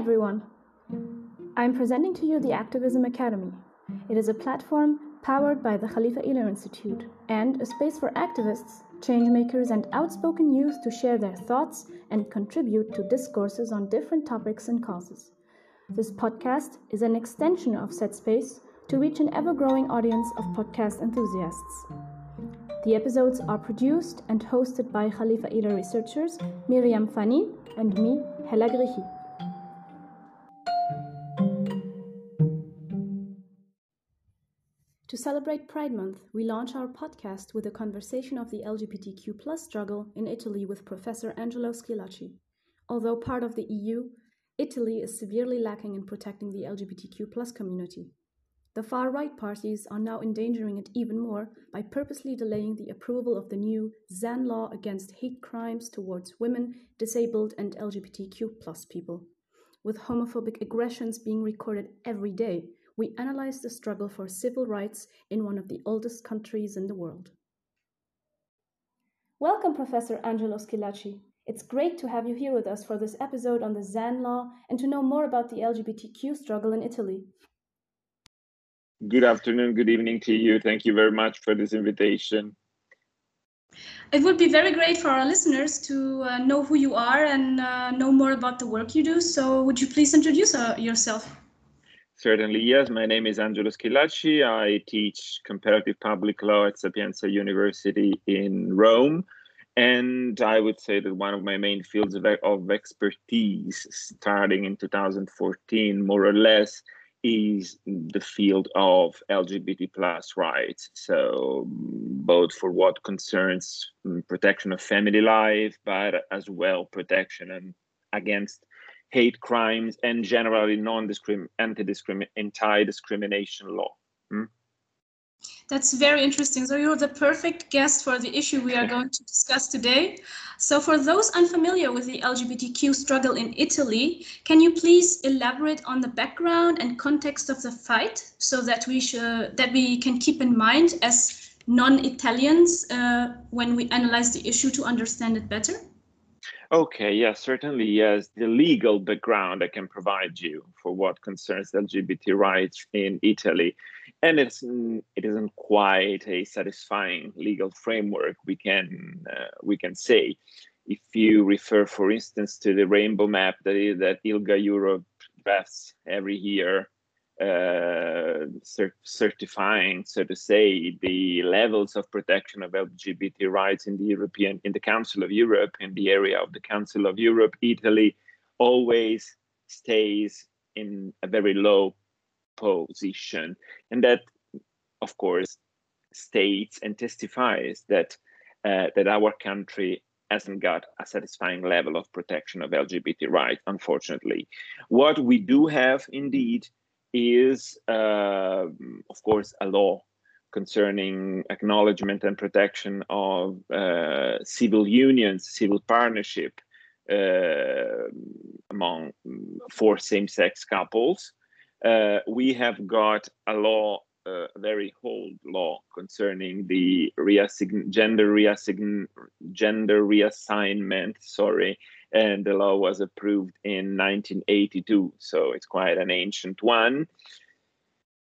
everyone. I'm presenting to you the Activism Academy. It is a platform powered by the Khalifa Ihler Institute and a space for activists, changemakers, and outspoken youth to share their thoughts and contribute to discourses on different topics and causes. This podcast is an extension of said space to reach an ever growing audience of podcast enthusiasts. The episodes are produced and hosted by Khalifa Ihler researchers Miriam Fani and me, Hella Griechi. Celebrate Pride Month, we launch our podcast with a conversation of the LGBTQ struggle in Italy with Professor Angelo Schillaci. Although part of the EU, Italy is severely lacking in protecting the LGBTQ community. The far right parties are now endangering it even more by purposely delaying the approval of the new ZAN law against hate crimes towards women, disabled, and LGBTQ people. With homophobic aggressions being recorded every day, we analyze the struggle for civil rights in one of the oldest countries in the world. Welcome, Professor Angelo Schillaci. It's great to have you here with us for this episode on the ZAN law and to know more about the LGBTQ struggle in Italy. Good afternoon, good evening to you. Thank you very much for this invitation. It would be very great for our listeners to uh, know who you are and uh, know more about the work you do. So, would you please introduce uh, yourself? Certainly, yes. My name is Angelo Schillaci. I teach comparative public law at Sapienza University in Rome. And I would say that one of my main fields of, of expertise, starting in 2014, more or less, is the field of LGBT plus rights. So both for what concerns mm, protection of family life, but as well protection and against hate crimes, and generally non-discrim anti-discrimin anti-discrimination law. Hmm? That's very interesting. So you're the perfect guest for the issue we are going to discuss today. So for those unfamiliar with the LGBTQ struggle in Italy, can you please elaborate on the background and context of the fight so that we should that we can keep in mind as non-Italians uh, when we analyze the issue to understand it better? Okay, yes, certainly, yes. The legal background I can provide you for what concerns LGBT rights in Italy, and it's it isn't quite a satisfying legal framework. We can uh, we can say, if you refer, for instance, to the rainbow map that that ILGA Europe drafts every year uh, cert certifying, so to say, the levels of protection of LGBT rights in the European, in the Council of Europe, in the area of the Council of Europe, Italy always stays in a very low position, and that, of course, states and testifies that uh, that our country hasn't got a satisfying level of protection of LGBT rights, unfortunately. What we do have, indeed, is, uh, of course, a law concerning acknowledgement and protection of uh, civil unions, civil partnership uh, among four same-sex couples. Uh, we have got a law, uh, a very old law concerning the reassign gender, reassign gender reassignment, sorry, and the law was approved in 1982, so it's quite an ancient one.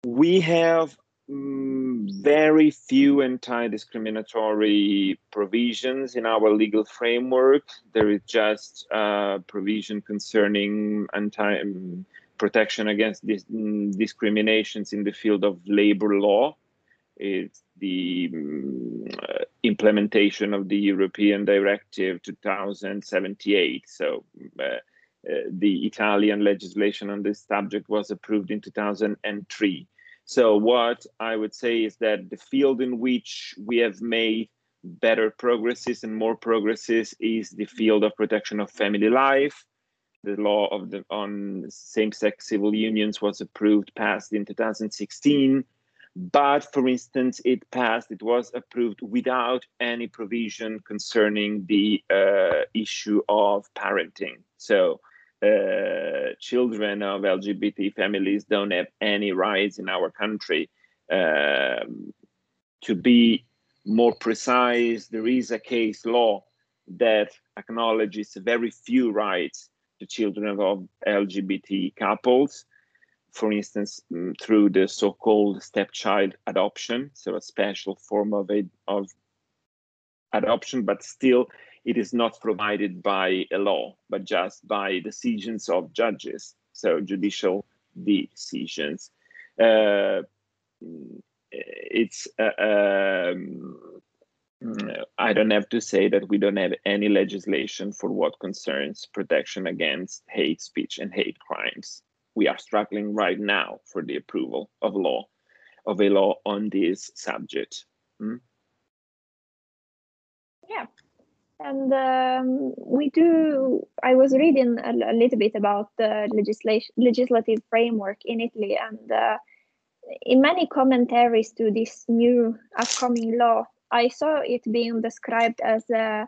We have mm, very few anti-discriminatory provisions in our legal framework. There is just a provision concerning anti um, protection against dis mm, discriminations in the field of labor law. It's the implementation of the European Directive 2078. So uh, uh, the Italian legislation on this subject was approved in 2003. So what I would say is that the field in which we have made better progresses and more progresses is the field of protection of family life. The law of the on same-sex civil unions was approved, passed in 2016 but for instance, it passed, it was approved without any provision concerning the uh, issue of parenting. So uh, children of LGBT families don't have any rights in our country. Um, to be more precise, there is a case law that acknowledges very few rights to children of LGBT couples, for instance, mm, through the so-called stepchild adoption, so a special form of a, of adoption, but still it is not provided by a law, but just by decisions of judges, so judicial decisions. Uh, it's uh, um, I don't have to say that we don't have any legislation for what concerns protection against hate speech and hate crimes. We are struggling right now for the approval of law, of a law on this subject. Hmm? Yeah, and um, we do. I was reading a, a, little bit about the legislation, legislative framework in Italy, and uh, in many commentaries to this new upcoming law, I saw it being described as a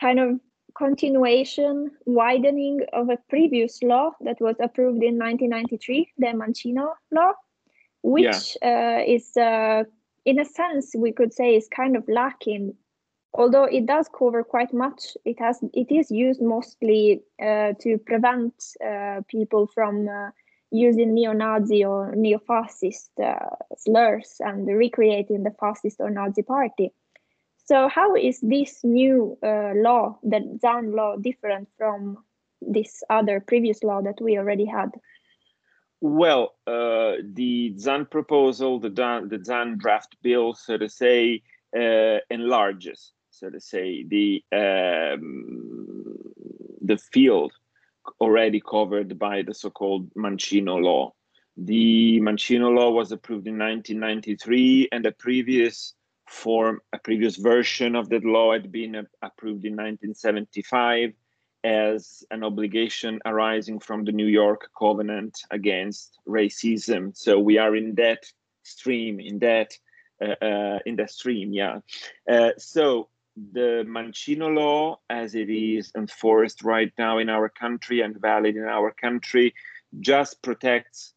kind of continuation, widening of a previous law that was approved in 1993, the Mancino law, which yeah. uh, is, uh, in a sense, we could say, is kind of lacking. Although it does cover quite much, it has it is used mostly uh, to prevent uh, people from uh, using neo-Nazi or neo-fascist uh, slurs and recreating the fascist or Nazi party. So how is this new uh, law, the Zan law, different from this other previous law that we already had? Well, uh, the Zan proposal, the, the Zan draft bill, so to say, uh, enlarges, so to say, the um, the field already covered by the so-called Mancino law. The Mancino law was approved in 1993, and the previous form, a previous version of that law had been approved in 1975 as an obligation arising from the New York Covenant against racism. So we are in that stream, in that uh, uh, in that stream, yeah. Uh, so the Mancino law, as it is enforced right now in our country and valid in our country, just protects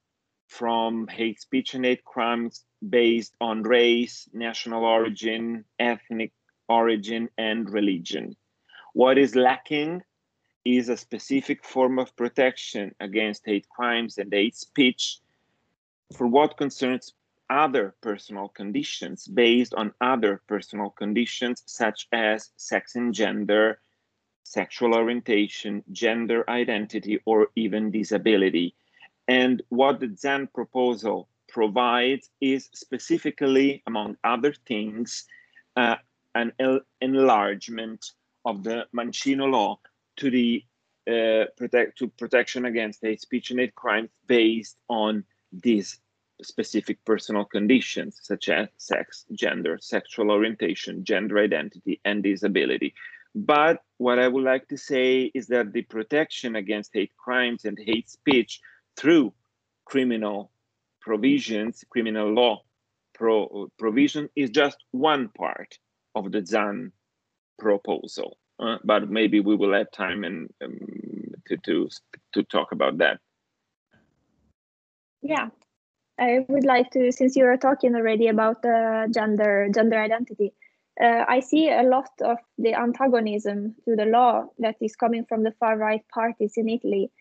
from hate speech and hate crimes based on race, national origin, ethnic origin, and religion. What is lacking is a specific form of protection against hate crimes and hate speech for what concerns other personal conditions based on other personal conditions such as sex and gender, sexual orientation, gender identity, or even disability. And what the Zan proposal provides is specifically, among other things, uh, an enlargement of the Mancino law to the uh, protect to protection against hate speech and hate crimes based on these specific personal conditions such as sex, gender, sexual orientation, gender identity, and disability. But what I would like to say is that the protection against hate crimes and hate speech through criminal provisions, criminal law pro, provision, is just one part of the Zan proposal. Uh, but maybe we will have time and um, to, to to talk about that. Yeah, I would like to, since you are talking already about the gender gender identity, uh, I see a lot of the antagonism to the law that is coming from the far right parties in Italy.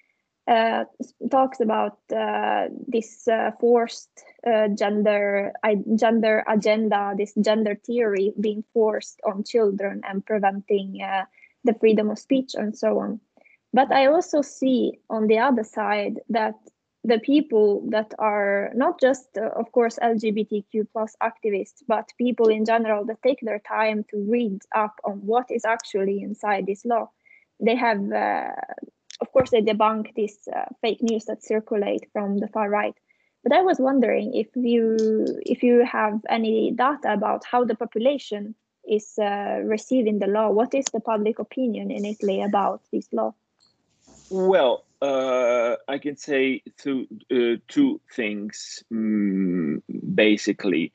Uh, talks about uh, this uh, forced uh, gender gender agenda, this gender theory being forced on children and preventing uh, the freedom of speech and so on. But I also see on the other side that the people that are not just of course lgbtq plus activists but people in general that take their time to read up on what is actually inside this law they have of course they debunk this uh, fake news that circulate from the far right. But i was wondering if you if you have any data about how the population is uh, receiving the law. What is the public opinion in italy about this law? Well uh, I can say two, uh, two things um, basically.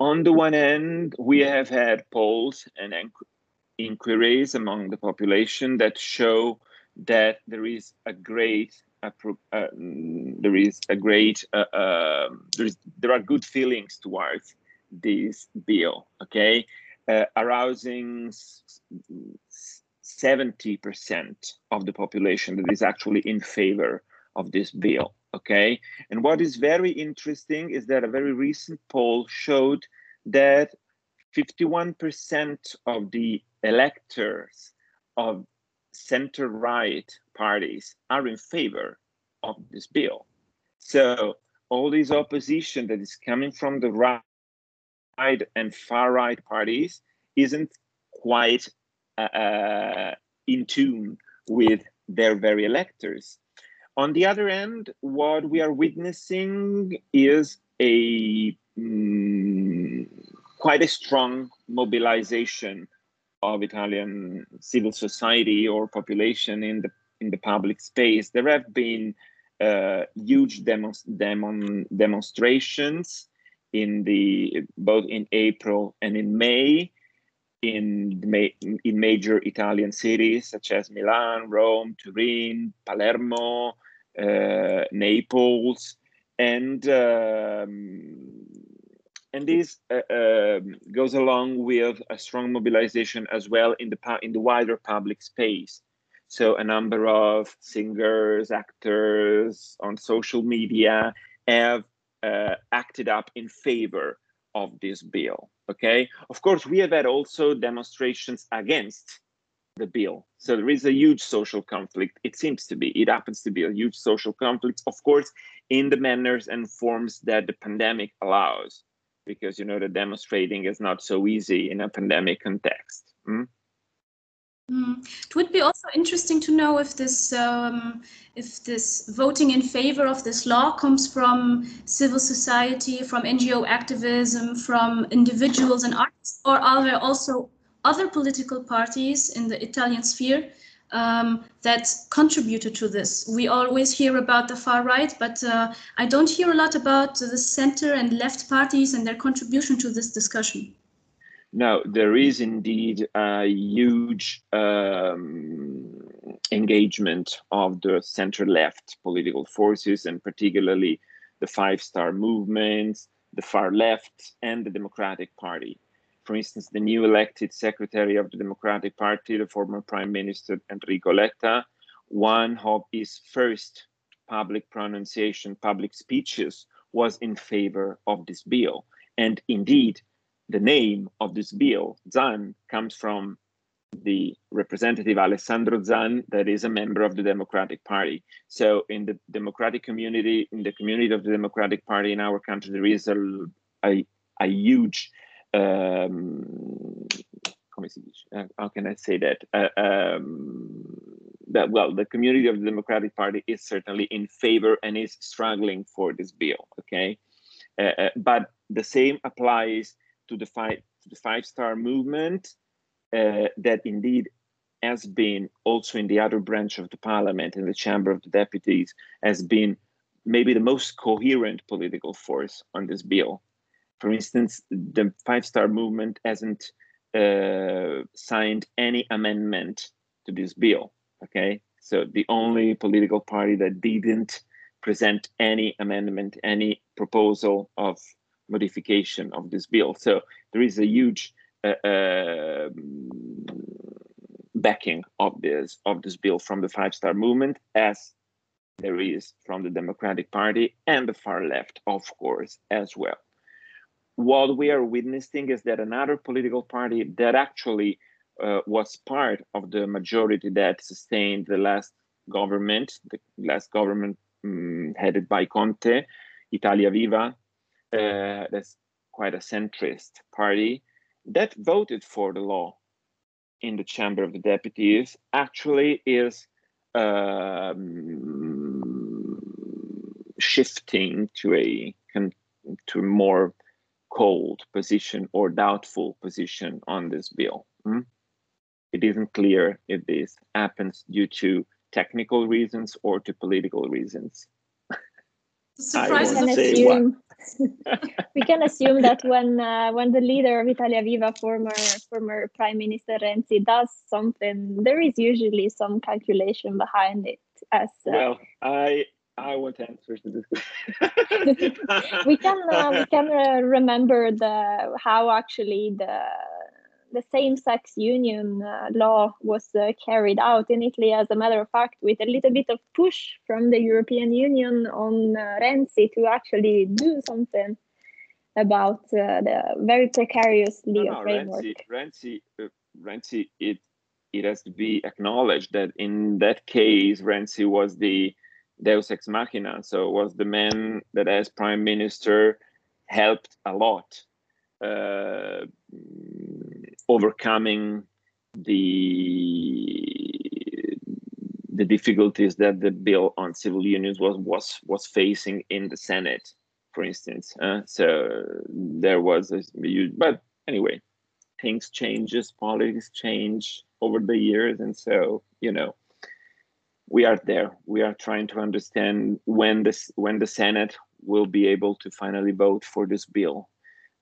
On the one end, we have had polls and inquiries among the population that show that there is a great uh, there is a great uh, um, there is there are good feelings towards this bill okay uh, arousing 70% of the population that is actually in favor of this bill. Okay. And what is very interesting is that a very recent poll showed that 51% of the electors of center right parties are in favor of this bill. So all this opposition that is coming from the right and far right parties isn't quite uh, in tune with their very electors. On the other end, what we are witnessing is a mm, quite a strong mobilization of Italian civil society or population in the in the public space. There have been uh, huge demo, demon, demonstrations in the both in April and in May in in major Italian cities such as Milan, Rome, Turin, Palermo, uh, Naples, and um, and this uh, uh, goes along with a strong mobilization as well in the in the wider public space. So a number of singers, actors on social media have uh, acted up in favor of this bill. Okay, of course we have had also demonstrations against the bill. So there is a huge social conflict. It seems to be. It happens to be a huge social conflict, of course, in the manners and forms that the pandemic allows because you know the demonstrating is not so easy in a pandemic context. Mm? Mm. It would be also interesting to know if this um, if this voting in favor of this law comes from civil society, from NGO activism, from individuals and artists, or are there also other political parties in the Italian sphere um, that contributed to this. We always hear about the far right, but uh, I don't hear a lot about the center and left parties and their contribution to this discussion. No, there is indeed a huge um, engagement of the center left political forces, and particularly the Five Star movements, the far left, and the Democratic Party for instance, the new elected secretary of the Democratic Party, the former Prime Minister Enrico Letta, one of his first public pronunciation, public speeches was in favor of this bill. And indeed, the name of this bill, Zan, comes from the representative Alessandro Zan, that is a member of the Democratic Party. So, in the Democratic community, in the community of the Democratic Party in our country, there is a, a, a huge um, come si dice? Uh, how can I say that? Uh, um, that well, the community of the Democratic Party is certainly in favor and is struggling for this bill. Okay, uh, uh but the same applies to the five to the Five Star Movement uh, that indeed has been also in the other branch of the parliament in the chamber of the deputies has been maybe the most coherent political force on this bill for instance, the Five Star Movement hasn't uh, signed any amendment to this bill. Okay, so the only political party that didn't present any amendment, any proposal of modification of this bill. So there is a huge uh, uh, backing of this of this bill from the Five Star Movement, as there is from the Democratic Party and the far left, of course, as well what we are witnessing is that another political party that actually uh, was part of the majority that sustained the last government, the last government um, headed by Conte, Italia Viva, uh, that's quite a centrist party, that voted for the law in the Chamber of the Deputies, actually is um, shifting to a to more cold position or doubtful position on this bill. Hmm? It isn't clear if this happens due to technical reasons or to political reasons. Assume, we can assume that when uh, when the leader of Italia Viva, former former Prime Minister Renzi, does something, there is usually some calculation behind it. As uh, well, I I want answers to this we can uh, we can uh, remember the how actually the the same-sex union uh, law was uh, carried out in Italy, as a matter of fact, with a little bit of push from the European Union on uh, Renzi to actually do something about uh, the very precarious legal no, no, framework. Renzi, Renzi, uh, Renzi, it it has to be acknowledged that in that case, Renzi was the Deus ex machina, so was the man that, as prime minister, helped a lot uh, overcoming the the difficulties that the bill on civil unions was was was facing in the Senate, for instance. Uh, so there was a huge, but anyway, things changes, politics change over the years, and so you know we are there. We are trying to understand when this when the Senate will be able to finally vote for this bill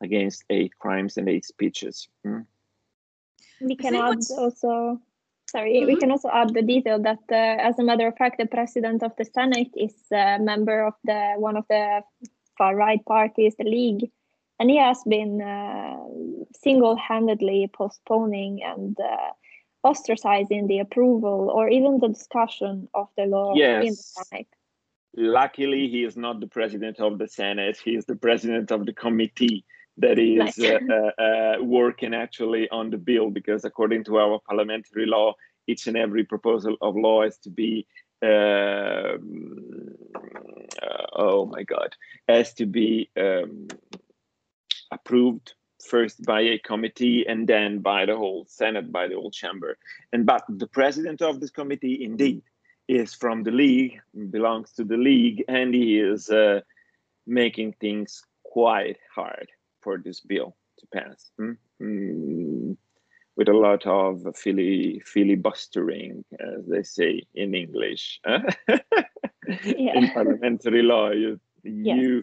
against hate crimes and hate speeches. Mm. We can add also, sorry, mm-hmm. we can also add the detail that, uh, as a matter of fact, the president of the Senate is a member of the one of the far right parties, the League, and he has been uh, single-handedly postponing and uh, ostracizing the approval or even the discussion of the law yes. in the Senate. Luckily, he is not the president of the Senate. He is the president of the committee that is nice. uh, uh, uh, working actually on the bill because according to our parliamentary law each and every proposal of law has to be um, uh, oh my god has to be um, approved first by a committee and then by the whole senate by the whole chamber and but the president of this committee indeed is from the league belongs to the league and he is uh, making things quite hard for this bill to pass mm? Mm, with a lot of fili- filibustering, as they say in English. in parliamentary law, you yes. you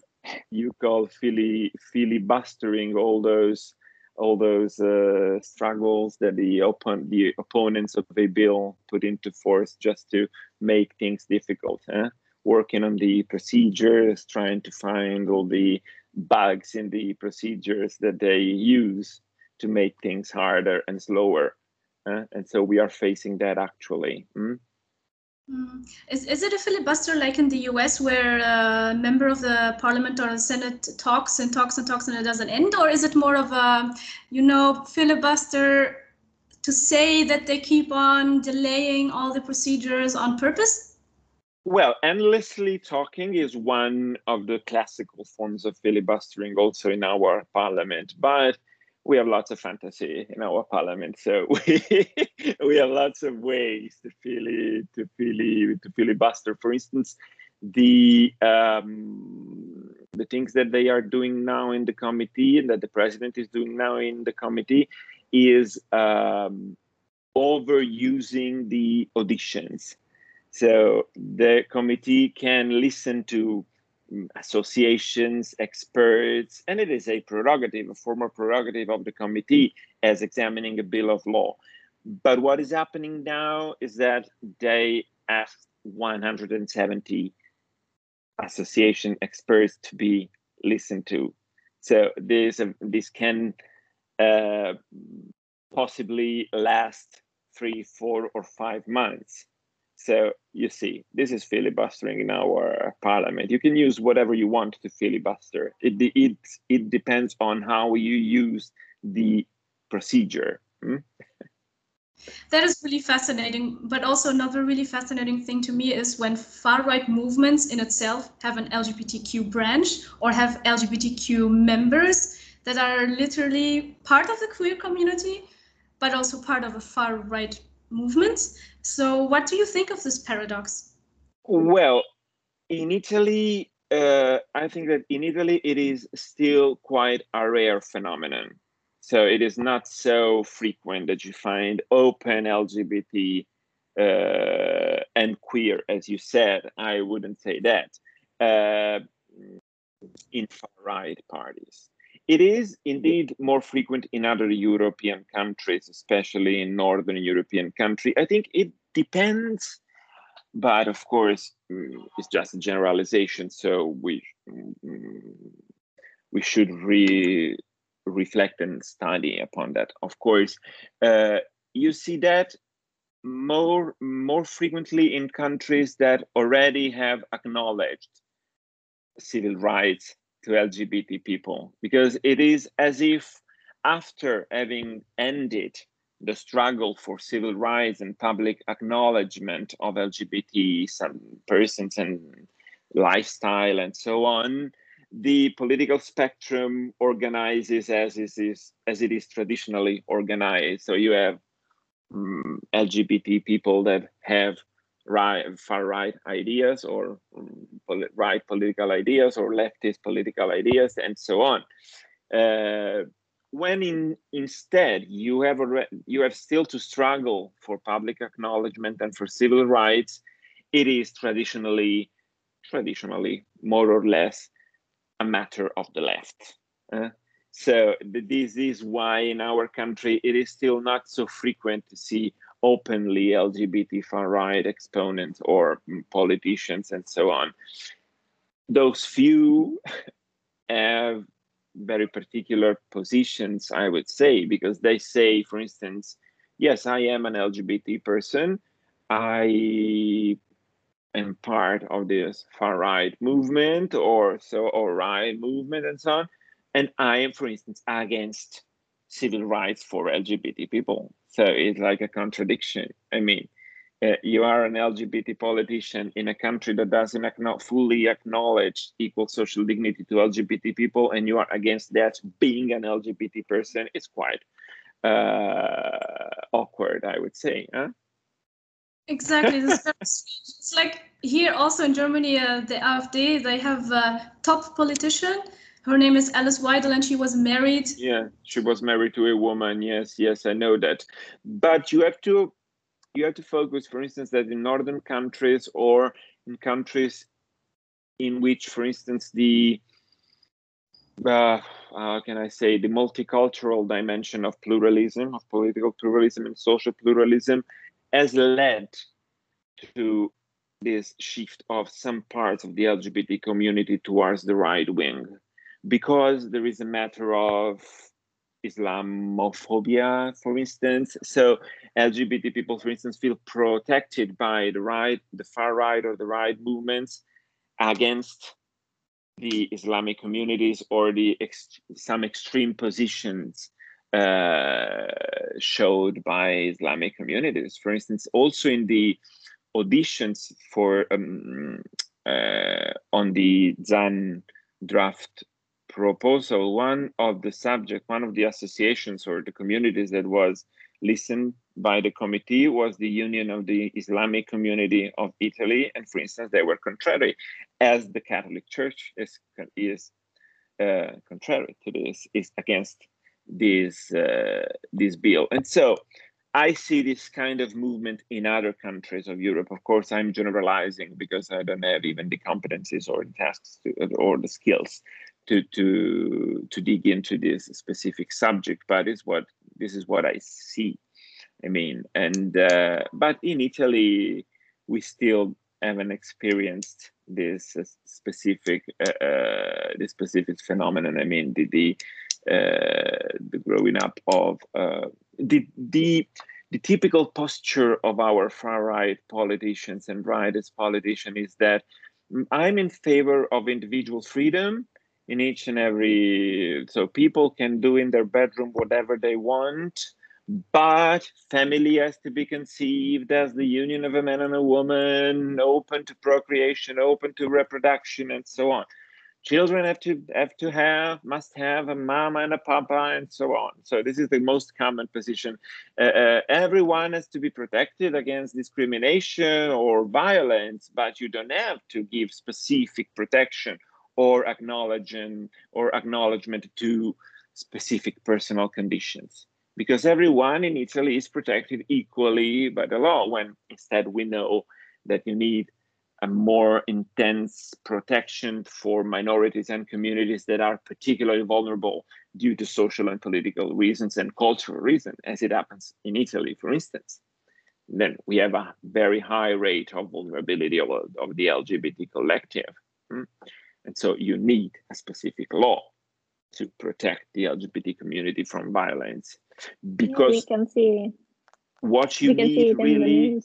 you call fili- filibustering all those all those uh, struggles that the open the opponents of a bill put into force just to make things difficult. Huh? Working on the procedures, trying to find all the bugs in the procedures that they use to make things harder and slower. And so we are facing that actually. Mm? Mm. Is, is it a filibuster like in the US where a member of the parliament or the senate talks and talks and talks and it doesn't end? Or is it more of a, you know, filibuster to say that they keep on delaying all the procedures on purpose? Well, endlessly talking is one of the classical forms of filibustering also in our parliament, but we have lots of fantasy in our parliament, so we we have lots of ways to fili to fili to filibuster. For instance, the um, the things that they are doing now in the committee and that the president is doing now in the committee is um, overusing the auditions so the committee can listen to associations, experts, and it is a prerogative, a former prerogative of the committee as examining a bill of law. But what is happening now is that they asked 170 association experts to be listened to. So this this can uh, possibly last three, four, or five months. So you see, this is filibustering in our parliament. You can use whatever you want to filibuster. It it it depends on how you use the procedure. Hmm? That is really fascinating. But also another really fascinating thing to me is when far right movements in itself have an LGBTQ branch or have LGBTQ members that are literally part of the queer community, but also part of a far right movement. So, what do you think of this paradox? Well, in Italy, uh, I think that in Italy it is still quite a rare phenomenon. So it is not so frequent that you find open LGBT uh, and queer, as you said. I wouldn't say that uh, in far right parties. It is indeed more frequent in other European countries, especially in Northern European country. I think it depends, but of course, mm, it's just a generalization. So we mm, we should re reflect and study upon that. Of course, uh, you see that more more frequently in countries that already have acknowledged civil rights to LGBT people, because it is as if after having ended the struggle for civil rights and public acknowledgement of LGBT persons and lifestyle and so on, the political spectrum organizes as it is as it is traditionally organized. So you have um, LGBT people that have right far right ideas or right political ideas or leftist political ideas and so on. Uh, when in, instead you have already, you have still to struggle for public acknowledgement and for civil rights, it is traditionally traditionally more or less a matter of the left. Uh, so this is why in our country it is still not so frequent to see openly LGBT far right exponents or politicians and so on. Those few have very particular positions, I would say, because they say, for instance, yes, I am an LGBT person. I am part of this far right movement or so or right movement and so on. And I am, for instance, against civil rights for LGBT people. So it's like a contradiction. I mean, uh, you are an LGBT politician in a country that doesn't fully acknowledge equal social dignity to LGBT people, and you are against that being an LGBT person, it's quite uh, awkward, I would say. Huh? Exactly. it's like here also in Germany, uh, the AfD, they have a top politician. Her name is Alice Weidel, and she was married. Yeah, she was married to a woman. Yes, yes, I know that. But you have to you have to focus, for instance, that in northern countries or in countries in which, for instance, the uh, how can I say the multicultural dimension of pluralism, of political pluralism and social pluralism, has led to this shift of some parts of the LGBT community towards the right wing, because there is a matter of Islamophobia, for instance. So LGBT people, for instance, feel protected by the right, the far right or the right movements against the Islamic communities or the ex- some extreme positions uh, showed by Islamic communities. For instance, also in the auditions for um, uh, on the Zan draft proposal, one of the subject, one of the associations or the communities that was listened by the committee was the Union of the Islamic Community of Italy, and for instance, they were contrary, as the Catholic Church is is uh, contrary to this, is against this uh, this bill, and so I see this kind of movement in other countries of Europe. Of course, I'm generalizing because I don't have even the competencies or the tasks to, or the skills to to to dig into this specific subject. But it's what this is what I see. I mean, and uh, but in Italy, we still haven't experienced this uh, specific uh, uh, this specific phenomenon. I mean, the the, uh, the growing up of uh, the the the typical posture of our far right politicians and rightist politicians is that I'm in favor of individual freedom in each and every so people can do in their bedroom whatever they want but family has to be conceived as the union of a man and a woman open to procreation open to reproduction and so on. Children have to have to have must have a mama and a papa and so on. So this is the most common position. Uh, uh, everyone has to be protected against discrimination or violence but you don't have to give specific protection or acknowledging or acknowledgement to specific personal conditions because everyone in italy is protected equally by the law when instead we know that you need a more intense protection for minorities and communities that are particularly vulnerable due to social and political reasons and cultural reasons, as it happens in Italy, for instance. Then we have a very high rate of vulnerability of, of the LGBT collective. Hmm? And so you need a specific law. to protect the lgbt community from violence because we can see what you need really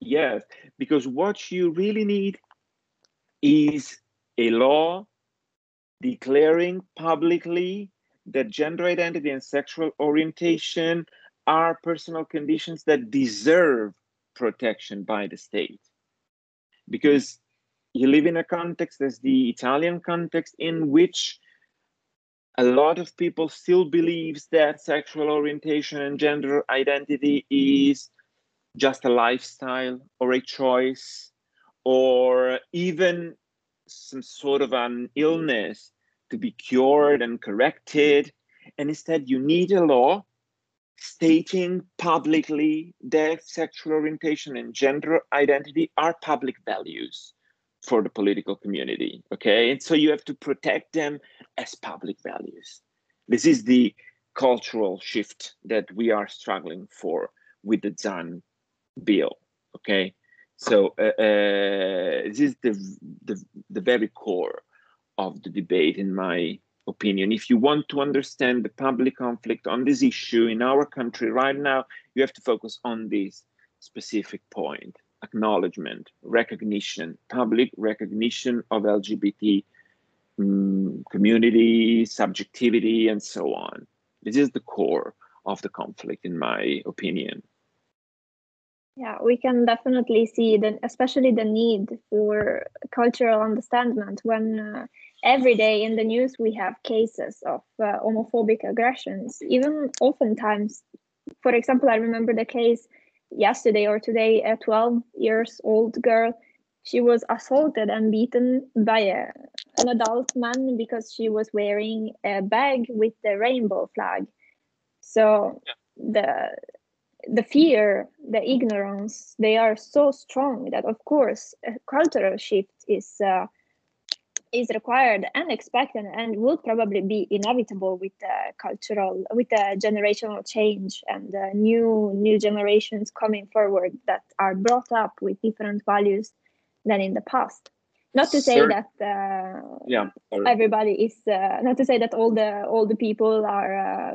yes because what you really need is a law declaring publicly that gender identity and sexual orientation are personal conditions that deserve protection by the state because you live in a context as the italian context in which a lot of people still believes that sexual orientation and gender identity is just a lifestyle or a choice or even some sort of an illness to be cured and corrected. And instead you need a law stating publicly that sexual orientation and gender identity are public values for the political community. Okay. And so you have to protect them as public values. This is the cultural shift that we are struggling for with the Zan bill. Okay. So uh, uh, this is the, the, the very core of the debate, in my opinion. If you want to understand the public conflict on this issue in our country right now, you have to focus on this specific point acknowledgement, recognition, public recognition of LGBT um, mm, community, subjectivity, and so on. This is the core of the conflict, in my opinion. Yeah, we can definitely see that, especially the need for cultural understanding when uh, every day in the news we have cases of uh, homophobic aggressions. Even oftentimes, for example, I remember the case yesterday or today a 12 years old girl. She was assaulted and beaten by a, an adult man because she was wearing a bag with the rainbow flag. So the the fear the ignorance they are so strong that of course a cultural shift is uh, is required and expected and would probably be inevitable with the cultural with the generational change and new new generations coming forward that are brought up with different values than in the past. Not to say that uh, yeah everybody is uh, not to say that all the all the people are uh,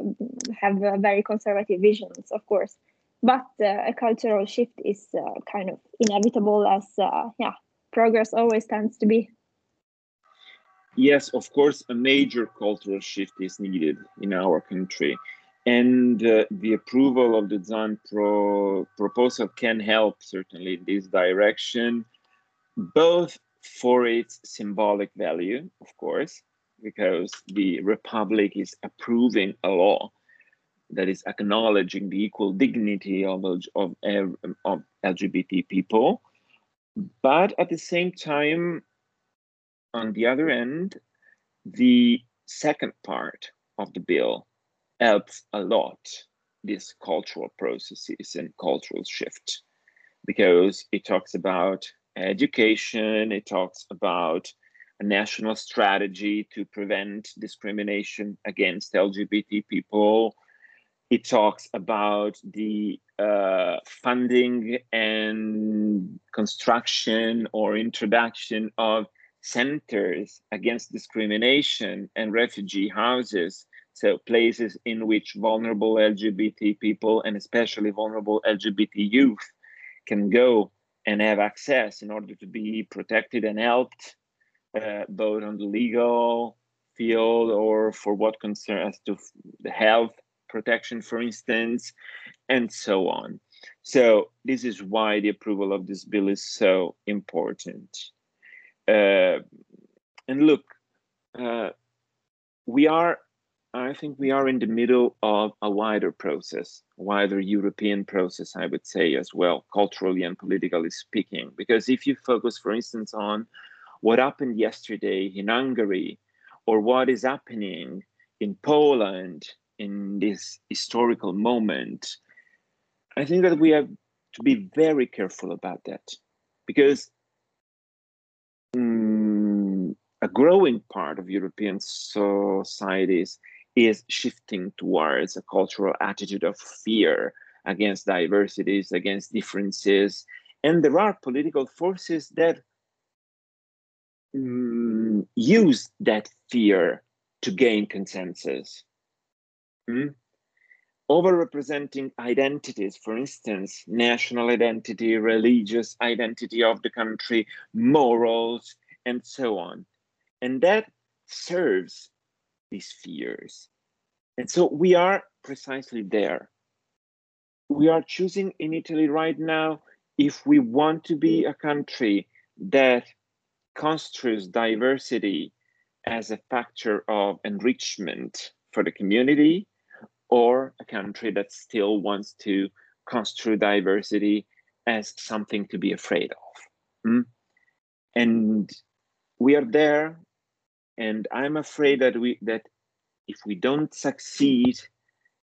have very conservative visions of course but uh, a cultural shift is uh, kind of inevitable as uh, yeah progress always tends to be yes, of course, a major cultural shift is needed in our country. And uh, the approval of the Zan pro proposal can help certainly in this direction, both for its symbolic value, of course, because the Republic is approving a law that is acknowledging the equal dignity of, of, of LGBT people. But at the same time, on the other end, the second part of the bill helps a lot these cultural processes and cultural shift because it talks about education, it talks about a national strategy to prevent discrimination against LGBT people. It talks about the uh, funding and construction or introduction of centers against discrimination and refugee houses so places in which vulnerable lgbt people and especially vulnerable lgbt youth can go and have access in order to be protected and helped uh, both on the legal field or for what concerns to the health protection for instance and so on. So this is why the approval of this bill is so important uh, and look, uh, we are, I think we are in the middle of a wider process, wider European process, I would say as well, culturally and politically speaking. Because if you focus, for instance, on what happened yesterday in Hungary or what is happening in Poland in this historical moment, I think that we have to be very careful about that because mm, a growing part of European societies is shifting towards a cultural attitude of fear against diversities, against differences. And there are political forces that mm, use that fear to gain consensus. Hmm? Overrepresenting identities, for instance, national identity, religious identity of the country, morals, and so on. And that serves these fears. And so we are precisely there. We are choosing in Italy right now if we want to be a country that construes diversity as a factor of enrichment for the community, or a country that still wants to construe diversity as something to be afraid of. Mm? And we are there, and I'm afraid that we that if we don't succeed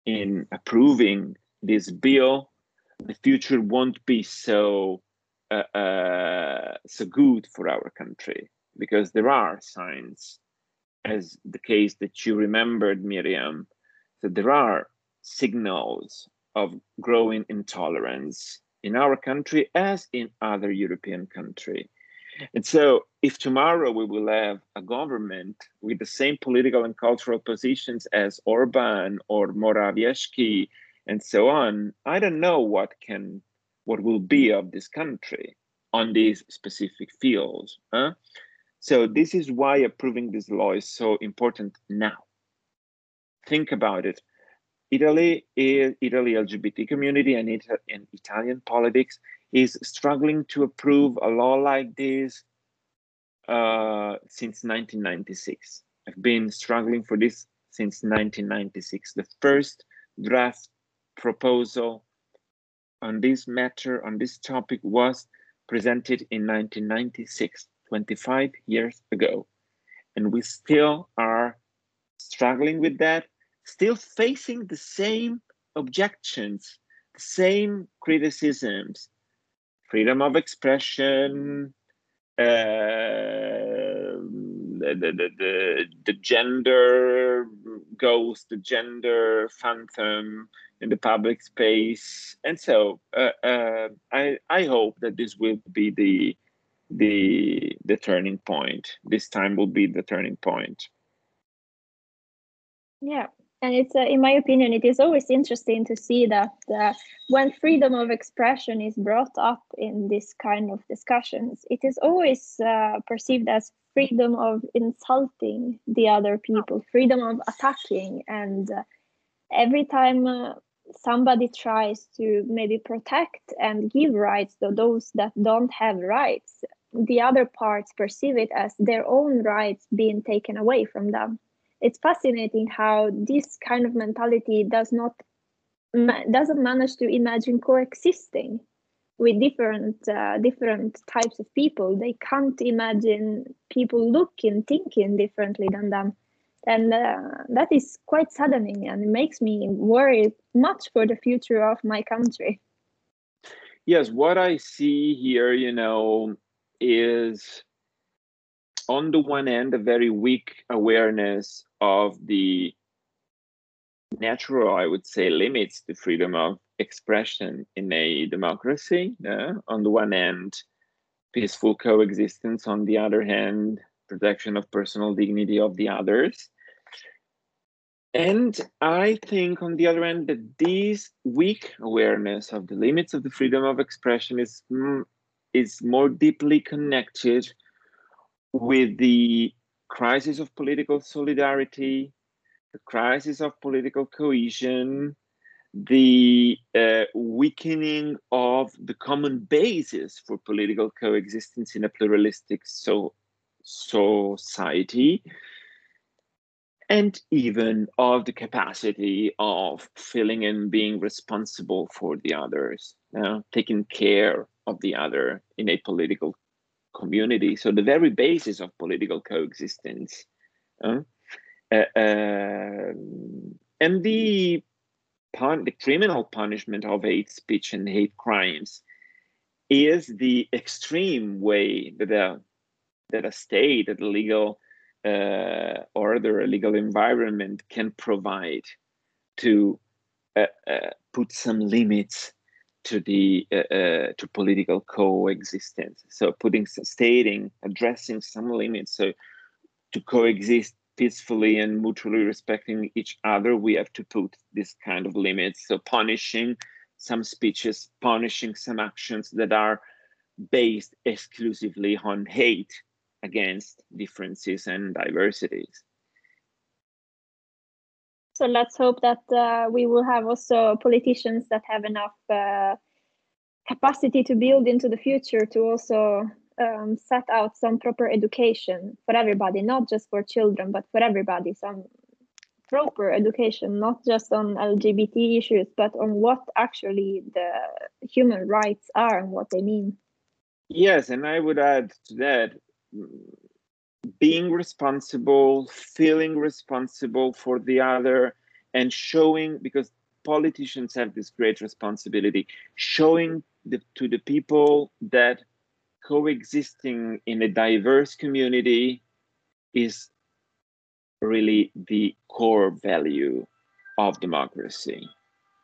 in approving this bill, the future won't be so uh, uh, so good for our country because there are signs, as the case that you remembered, Miriam, that there are signals of growing intolerance in our country as in other European countries. And so, if tomorrow we will have a government with the same political and cultural positions as Orban or Morawiecki and so on, I don't know what can what will be of this country on these specific fields. Huh? So this is why approving this law is so important now. Think about it. Italy is Italy LGBT community and, it, Italian politics is struggling to approve a law like this uh, since 1996. I've been struggling for this since 1996. The first draft proposal on this matter, on this topic, was presented in 1996, 25 years ago. And we still are struggling with that, still facing the same objections, the same criticisms, freedom of expression, uh, the, the, the, the gender ghost, the gender phantom in the public space. And so uh, uh, I, I hope that this will be the, the, the turning point. This time will be the turning point. Yeah, and it's uh, in my opinion it is always interesting to see that uh, when freedom of expression is brought up in this kind of discussions it is always uh, perceived as freedom of insulting the other people freedom of attacking. And uh, every time uh, somebody tries to maybe protect and give rights to those that don't have rights the other parts perceive it as their own rights being taken away from them it's fascinating how this kind of mentality does not doesn't manage to imagine coexisting with different uh, different types of people. They can't imagine people looking thinking differently than them. And uh, that is quite saddening and it makes me worry much for the future of my country. Yes what i see here you know is on the one end, a very weak awareness of the natural, I would say, limits to freedom of expression in a democracy. Uh, on the one hand, peaceful coexistence. On the other hand, protection of personal dignity of the others. And I think, on the other end, that this weak awareness of the limits of the freedom of expression is, mm, is more deeply connected with the crisis of political solidarity, the crisis of political cohesion, the uh, weakening of the common basis for political coexistence in a pluralistic so, society, and even of the capacity of feeling and being responsible for the others, uh, taking care of the other in a political community. So the very basis of political coexistence. Uh, um, and the, pun- the criminal punishment of hate speech and hate crimes is the extreme way that a, that a state, that a legal uh, order, a legal environment can provide to uh, uh, put some limits to the uh, uh, to political coexistence. So putting, stating, addressing some limits so to coexist peacefully and mutually respecting each other, we have to put this kind of limits. So punishing some speeches, punishing some actions that are based exclusively on hate against differences and diversities. So let's hope that uh, we will have also politicians that have enough uh, capacity to build into the future to also um, set out some proper education for everybody, not just for children, but for everybody, some proper education, not just on LGBT issues, but on what actually the human rights are and what they mean. Yes, and I would add to that being responsible, feeling responsible for the other, and showing because politicians have this great responsibility, showing the, to the people that coexisting in a diverse community is really the core value of democracy.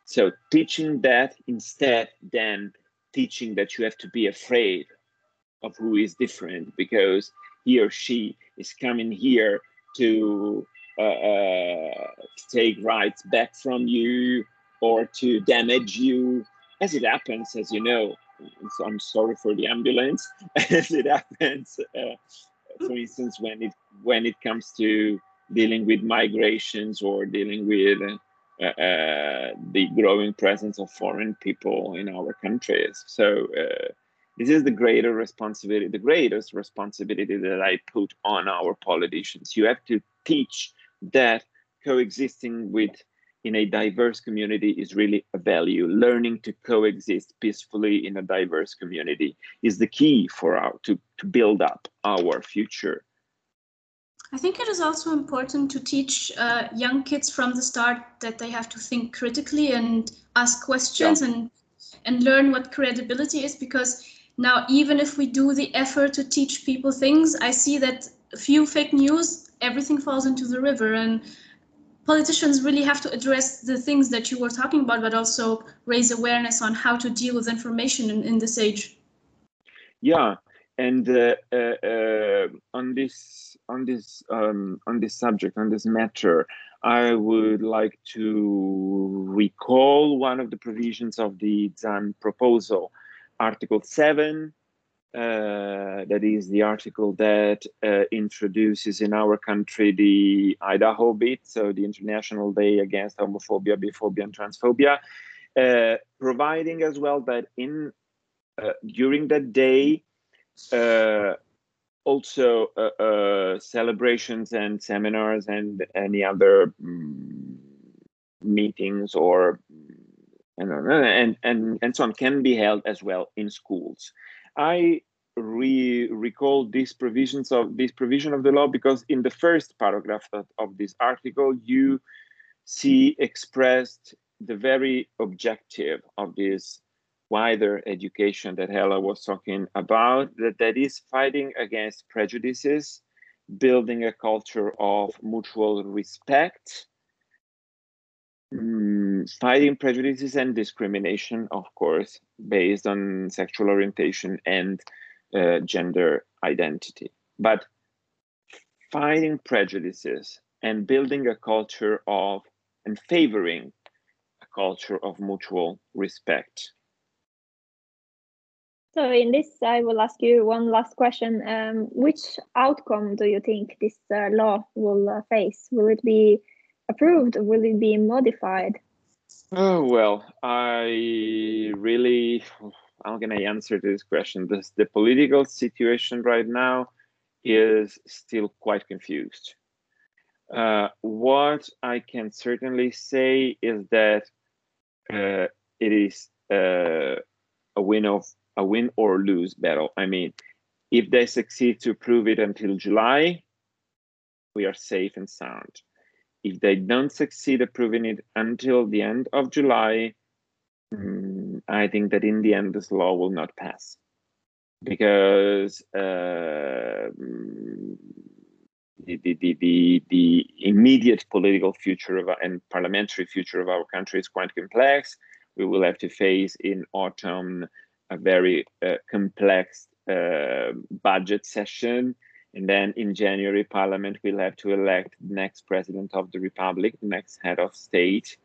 So teaching that instead than teaching that you have to be afraid of who is different because he or she is coming here to uh, uh, take rights back from you or to damage you, as it happens, as you know. So I'm sorry for the ambulance, as it happens. Uh, for instance, when it when it comes to dealing with migrations or dealing with uh, uh, the growing presence of foreign people in our countries. So uh, this is the greater responsibility, the greatest responsibility that I put on our politicians. You have to teach that coexisting with in a diverse community is really a value. Learning to coexist peacefully in a diverse community is the key for our to, to build up our future. I think it is also important to teach uh, young kids from the start that they have to think critically and ask questions yeah. and and learn what credibility is because now even if we do the effort to teach people things, I see that few fake news, everything falls into the river and politicians really have to address the things that you were talking about, but also raise awareness on how to deal with information in, in this age. Yeah, and uh, uh, uh, on this on this um, on this subject on this matter, I would like to recall one of the provisions of the Zan proposal, Article Seven, uh, that is the article that uh, introduces in our country the IDAHOBIT, so the International Day Against Homophobia, Biphobia, and Transphobia, uh, providing as well that in uh, during that day, uh, also uh, celebrations and seminars and any other um, meetings or and, uh, and and and so on can be held as well in schools. I re recall these provisions of this provision of the law because in the first paragraph of, of this article you see expressed the very objective of this wider education that Hella was talking about that, that is fighting against prejudices building a culture of mutual respect Mm, fighting prejudices and discrimination, of course, based on sexual orientation and uh, gender identity. But fighting prejudices and building a culture of and favoring a culture of mutual respect. So, in this, I will ask you one last question. Um, which outcome do you think this uh, law will uh, face? Will it be approved? Will it be modified? Oh well, I really how can I answer this question? This, the political situation right now is still quite confused. Uh, what I can certainly say is that uh, it is uh, a win of a win or lose battle. I mean, if they succeed to prove it until July, we are safe and sound. If they don't succeed approving it until the end of July, mm, I think that in the end this law will not pass because uh, the, the, the, the, immediate political future of, and parliamentary future of our country is quite complex. We will have to face in autumn a very uh, complex uh, budget session And then in January, Parliament will have to elect the next president of the Republic, the next head of state.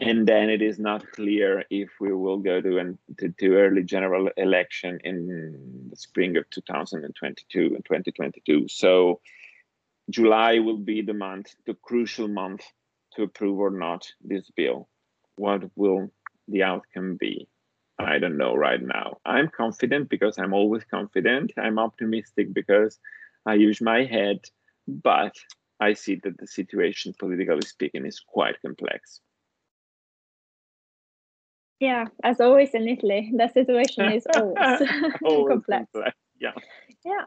And then it is not clear if we will go to an to, to early general election in the spring of 2022 and 2022. So July will be the month, the crucial month to approve or not this bill. What will the outcome be? I don't know right now. I'm confident because I'm always confident. I'm optimistic because I use my head, but I see that the situation, politically speaking, is quite complex. Yeah, as always in Italy, the situation is always, always complex. complex. Yeah. Yeah.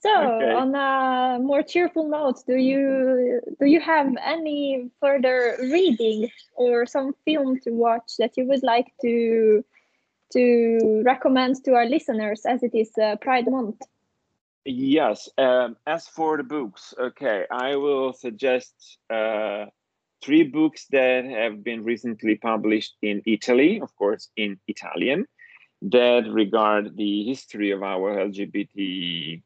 So, Okay. on a more cheerful note, do you do you have any further reading or some film to watch that you would like to to recommend to our listeners as it is uh, Pride Month? Yes. Um, as for the books, okay, I will suggest uh, three books that have been recently published in Italy, of course, in Italian, that regard the history of our LGBT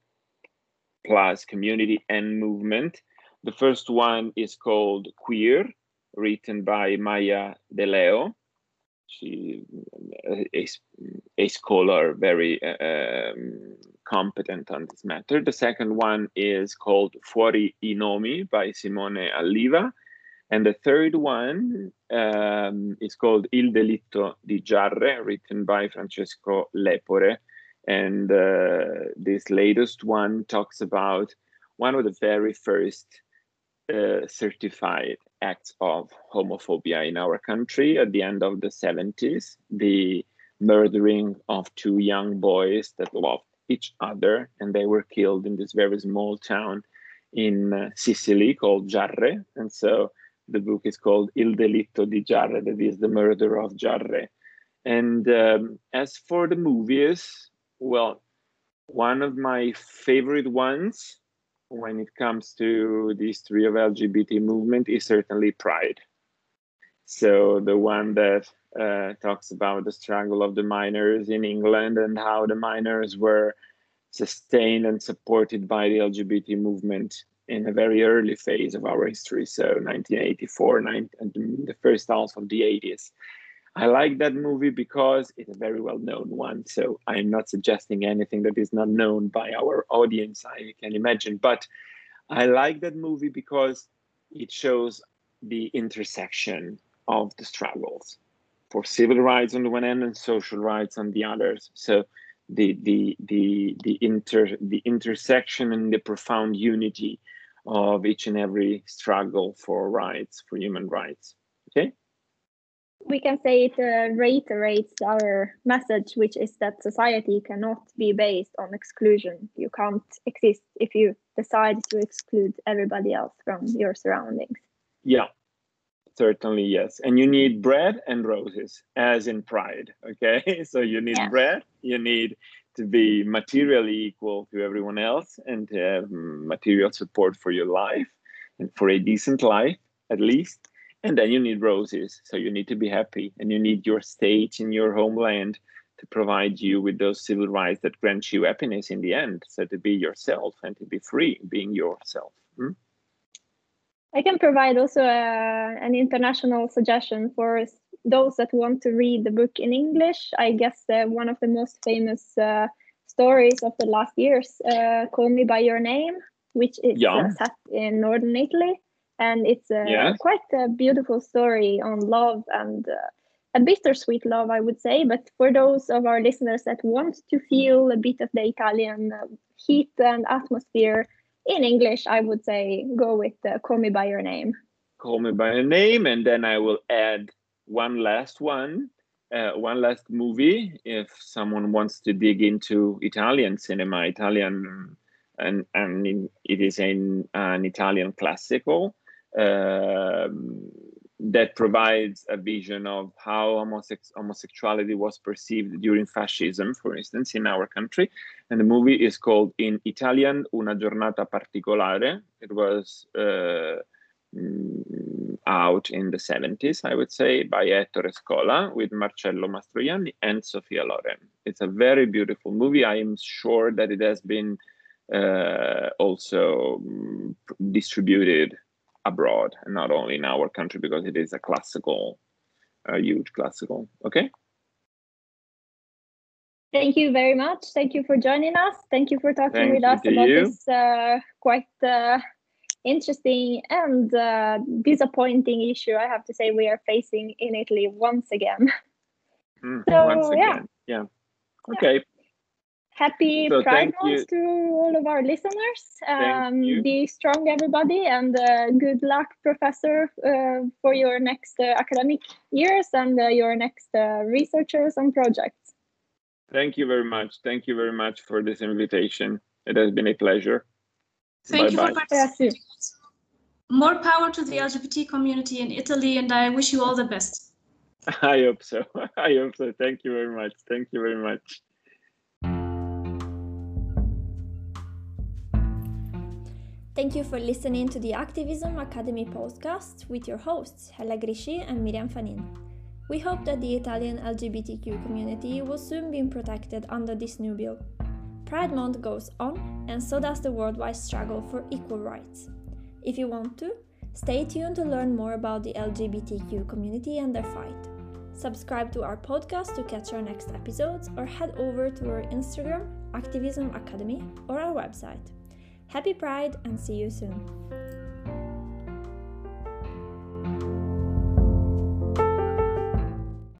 plus community and movement. The first one is called Queer, written by Maya De Leo. She is a scholar, very um, competent on this matter. The second one is called Fuori i nomi by Simone Alliva. And the third one um, is called Il delitto di Giarre, written by Francesco Lepore. And uh, this latest one talks about one of the very first uh, certified acts of homophobia in our country at the end of the 70s the murdering of two young boys that loved each other and they were killed in this very small town in uh, Sicily called Giarre. And so the book is called Il delitto di Giarre, that is the murder of Giarre. And um, as for the movies, well, one of my favorite ones when it comes to the history of LGBT movement is certainly Pride. So the one that uh, talks about the struggle of the miners in England and how the miners were sustained and supported by the LGBT movement in a very early phase of our history. So 1984, nine, the first half of the 80s. I like that movie because it's a very well known one. So I'm not suggesting anything that is not known by our audience, I can imagine. But I like that movie because it shows the intersection of the struggles for civil rights on the one hand and social rights on the others. So the the the the inter the intersection and the profound unity of each and every struggle for rights, for human rights. Okay. We can say it uh, reiterates our message, which is that society cannot be based on exclusion. You can't exist if you decide to exclude everybody else from your surroundings. Yeah, certainly yes. And you need bread and roses, as in pride. Okay, so you need Yeah. bread. You need to be materially equal to everyone else and to have material support for your life and for a decent life at least. And then you need roses. So you need to be happy and you need your state in your homeland to provide you with those civil rights that grant you happiness in the end. So to be yourself and to be free being yourself. Hmm? I can provide also uh, an international suggestion for those that want to read the book in English. I guess uh, one of the most famous uh, stories of the last years, uh, Call Me By Your Name, which is Yeah. uh, set in northern Italy. And it's uh, Yes. quite a beautiful story on love and uh, a bittersweet love, I would say. But for those of our listeners that want to feel a bit of the Italian uh, heat and atmosphere, in English, I would say go with uh, Call Me By Your Name. call me by your name and then i will add one last one uh, one last movie if someone wants to dig into italian cinema italian and and in, it is an, an italian classical that provides a vision of how homosex- homosexuality was perceived during fascism for instance in our country and the movie is called in italian una giornata particolare it was uh, mm, out in the 70s, I would say, by Ettore Scola with Marcello Mastroianni and Sophia Loren. It's a very beautiful movie. I am sure that it has been uh, also um, distributed abroad and not only in our country because it is a classical, a huge classical. Okay. Thank you very much. Thank you for joining us. Thank you for talking Thank with us about you. this uh, quite uh, interesting and uh, disappointing issue. I have to say we are facing in Italy once again. Mm, So, Once yeah. again, yeah. Okay. Happy So Pride. Month to all of our listeners. Um, be strong, everybody, and uh, good luck, Professor, uh, for your next uh, academic years and uh, your next uh, researchers and projects. Thank you very much. Thank you very much for this invitation. It has been a pleasure. Thank you for Bye-bye. participating. More power to the LGBT community in Italy, and I wish you all the best. I hope so. I hope so. Thank you very much. Thank you very much. Thank you for listening to the Activism Academy podcast with your hosts Hella Grisci and Miriam Fanin. We hope that the Italian LGBTQ community will soon be protected under this new bill. Pride Month goes on, and so does the worldwide struggle for equal rights. If you want to, stay tuned to learn more about the LGBTQ community and their fight. Subscribe to our podcast to catch our next episodes, or head over to our Instagram, Activism Academy, or our website. Happy Pride and see you soon!